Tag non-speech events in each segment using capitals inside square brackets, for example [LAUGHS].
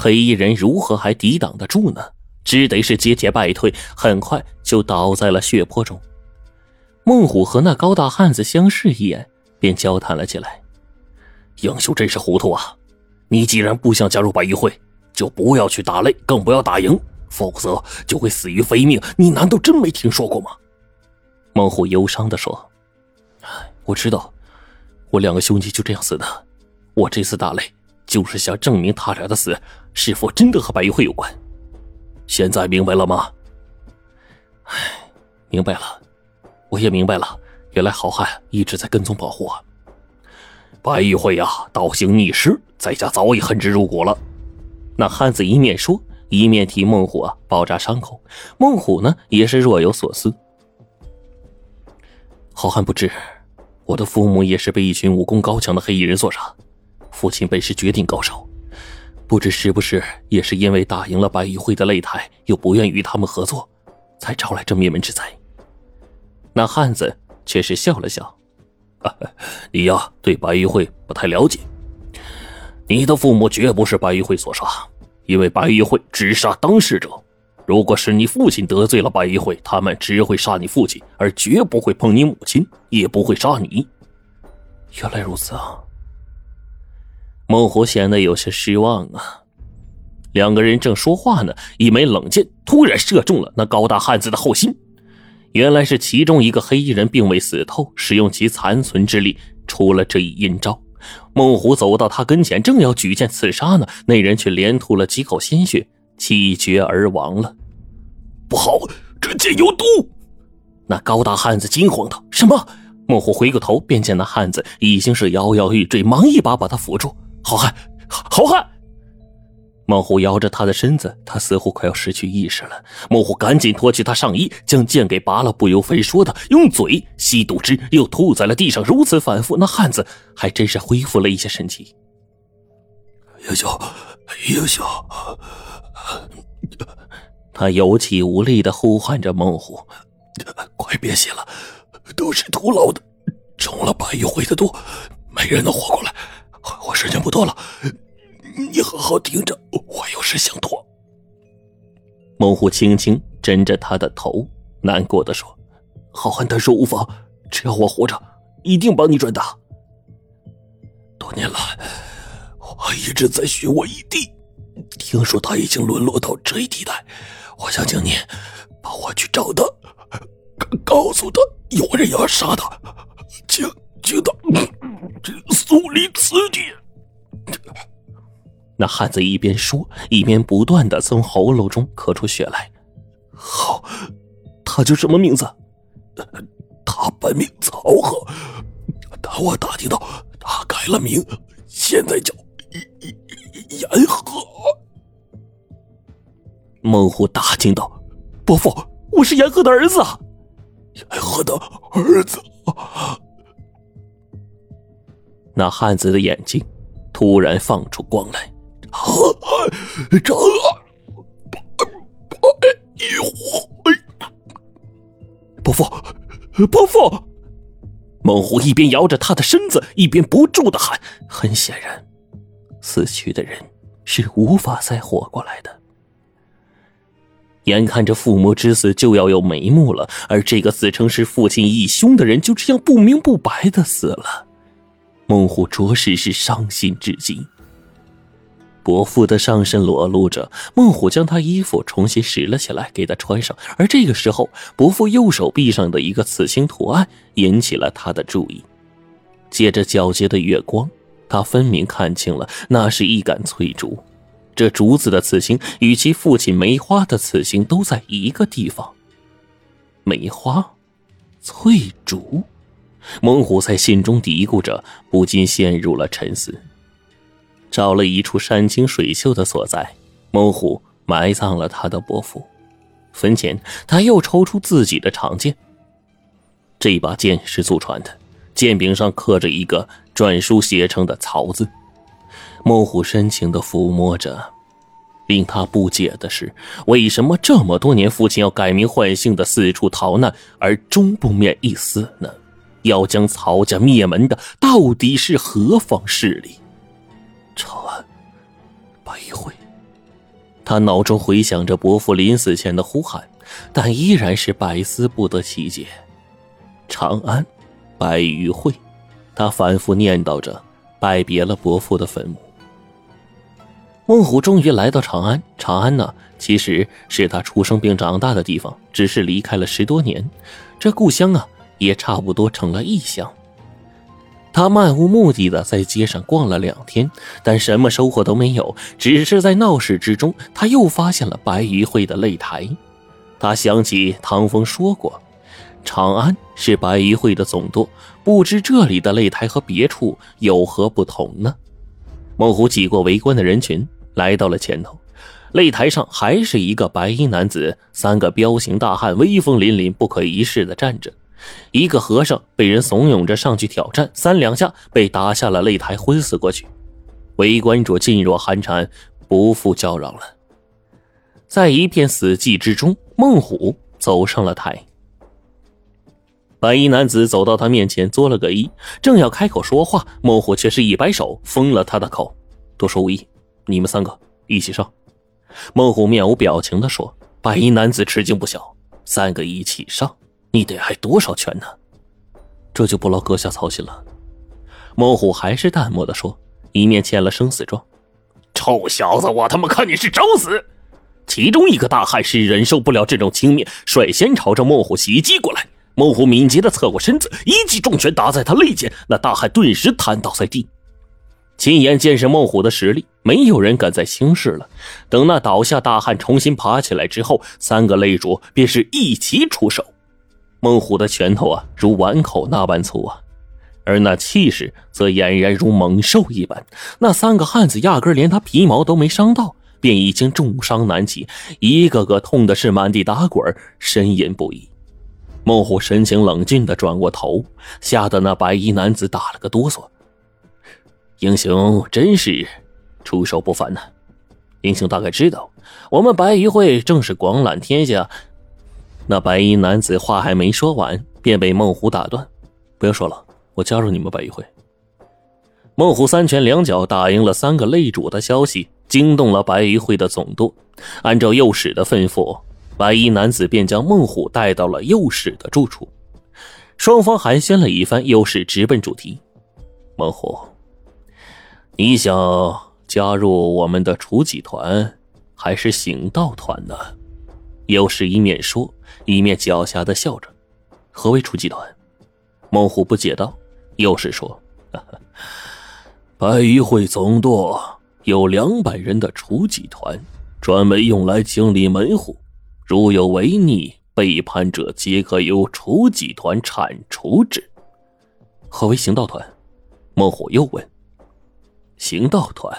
黑衣人如何还抵挡得住呢？只得是节节败退，很快就倒在了血泊中。孟虎和那高大汉子相视一眼，便交谈了起来：“英雄真是糊涂啊！你既然不想加入白玉会，就不要去打擂，更不要打赢，否则就会死于非命。你难道真没听说过吗？”孟虎忧伤的说：“我知道，我两个兄弟就这样死的。我这次打擂，就是想证明他俩的死是否真的和白玉会有关。现在明白了吗？”“哎，明白了。我也明白了，原来好汉一直在跟踪保护我。白玉会呀，倒行逆施，在下早已恨之入骨了。”那汉子一面说，一面替孟虎啊包扎伤口。孟虎呢，也是若有所思。好汉不知，我的父母也是被一群武功高强的黑衣人所杀。父亲本是绝顶高手，不知是不是也是因为打赢了白玉会的擂台，又不愿与他们合作，才招来这灭门之灾。那汉子却是笑了笑：“你呀，对白玉会不太了解。你的父母绝不是白玉会所杀，因为白玉会只杀当事者。”如果是你父亲得罪了白玉会，他们只会杀你父亲，而绝不会碰你母亲，也不会杀你。原来如此啊！孟虎显得有些失望啊。两个人正说话呢，一枚冷箭突然射中了那高大汉子的后心。原来是其中一个黑衣人并未死透，使用其残存之力出了这一阴招。孟虎走到他跟前，正要举剑刺杀呢，那人却连吐了几口鲜血。气绝而亡了，不好，这剑有毒！那高大汉子惊慌道：“什么？”孟虎回过头，便见那汉子已经是摇摇欲坠，忙一把把他扶住。好汉，好汉！孟虎摇着他的身子，他似乎快要失去意识了。孟虎赶紧脱去他上衣，将剑给拔了，不由分说的用嘴吸毒汁，又吐在了地上。如此反复，那汉子还真是恢复了一些神气。英雄，英雄！他有气无力的呼唤着孟虎：“快别写了，都是徒劳的。中了白玉回的毒，没人能活过来。我时间不多了，你好好听着，我有事想托。”孟虎轻轻枕着他的头，难过的说：“好汉但说无妨，只要我活着，一定帮你转达。多年来，我一直在寻我义弟。”听说他已经沦落到这一地带，我想请你帮我去找他，告诉他有人要杀他，请请他速离此地。那汉子一边说，一边不断的从喉咙中咳出血来。好，他叫什么名字？他本名曹贺，但我打听到他改了名，现在叫。严鹤，孟虎大惊道：“伯父，我是严鹤的儿子。”严鹤的儿子。那汉子的眼睛突然放出光来。张二，白玉辉，伯父，伯父。孟虎一边摇着他的身子，一边不住的喊。很显然。死去的人是无法再活过来的。眼看着父母之死就要有眉目了，而这个自称是父亲义兄的人就这样不明不白的死了，孟虎着实是伤心至极。伯父的上身裸露着，孟虎将他衣服重新拾了起来，给他穿上。而这个时候，伯父右手臂上的一个刺青图案引起了他的注意，借着皎洁的月光。他分明看清了，那是一杆翠竹。这竹子的刺青与其父亲梅花的刺青都在一个地方。梅花，翠竹，猛虎在心中嘀咕着，不禁陷入了沉思。找了一处山清水秀的所在，猛虎埋葬了他的伯父。坟前，他又抽出自己的长剑。这把剑是祖传的。剑柄上刻着一个篆书写成的“曹”字，孟虎深情的抚摸着。令他不解的是，为什么这么多年父亲要改名换姓的四处逃难，而终不免一死呢？要将曹家灭门的到底是何方势力？长安，白玉会，他脑中回想着伯父临死前的呼喊，但依然是百思不得其解。长安，白玉会，他反复念叨着，拜别了伯父的坟墓。孟虎终于来到长安。长安呢，其实是他出生并长大的地方，只是离开了十多年，这故乡啊，也差不多成了异乡。他漫无目的的在街上逛了两天，但什么收获都没有。只是在闹市之中，他又发现了白鱼会的擂台。他想起唐风说过，长安是白鱼会的总舵，不知这里的擂台和别处有何不同呢？孟虎挤过围观的人群，来到了前头。擂台上还是一个白衣男子，三个彪形大汉威风凛凛、不可一世的站着。一个和尚被人怂恿着上去挑战，三两下被打下了擂台，昏死过去。围观者噤若寒蝉，不复叫嚷了。在一片死寂之中，孟虎走上了台。白衣男子走到他面前，作了个揖，正要开口说话，孟虎却是一摆手，封了他的口：“多说无益，你们三个一起上。”孟虎面无表情地说：“白衣男子吃惊不小，三个一起上。”你得挨多少拳呢？这就不劳阁下操心了。孟虎还是淡漠的说，一面签了生死状。臭小子，我他妈看你是找死！其中一个大汉是忍受不了这种轻蔑，率先朝着孟虎袭击过来。孟虎敏捷的侧过身子，一记重拳打在他肋间，那大汉顿时瘫倒在地。亲眼见识孟虎的实力，没有人敢再轻视了。等那倒下大汉重新爬起来之后，三个擂主便是一齐出手。孟虎的拳头啊，如碗口那般粗啊，而那气势则俨然如猛兽一般。那三个汉子压根连他皮毛都没伤到，便已经重伤难起，一个个痛的是满地打滚，呻吟不已。孟虎神情冷峻的转过头，吓得那白衣男子打了个哆嗦。英雄真是出手不凡呐！英雄大概知道，我们白鱼会正是广揽天下。那白衣男子话还没说完，便被孟虎打断：“不要说了，我加入你们白衣会。”孟虎三拳两脚打赢了三个擂主的消息，惊动了白衣会的总督。按照右使的吩咐，白衣男子便将孟虎带到了右使的住处。双方寒暄了一番，右使直奔主题：“孟虎，你想加入我们的楚戟团，还是行道团呢？”又是一面说。一面狡黠的笑着，何为楚集团？孟虎不解道。又是说：“ [LAUGHS] 白鱼会总舵有两百人的楚集团，专门用来清理门户，如有违逆背叛者，皆可由楚集团铲除之。”何为行道团？孟虎又问。行道团，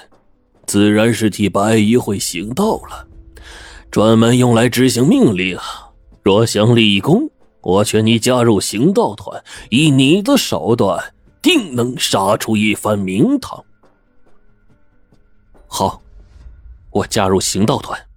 自然是替白鱼会行道了，专门用来执行命令。若想立功，我劝你加入行道团，以你的手段，定能杀出一番名堂。好，我加入行道团。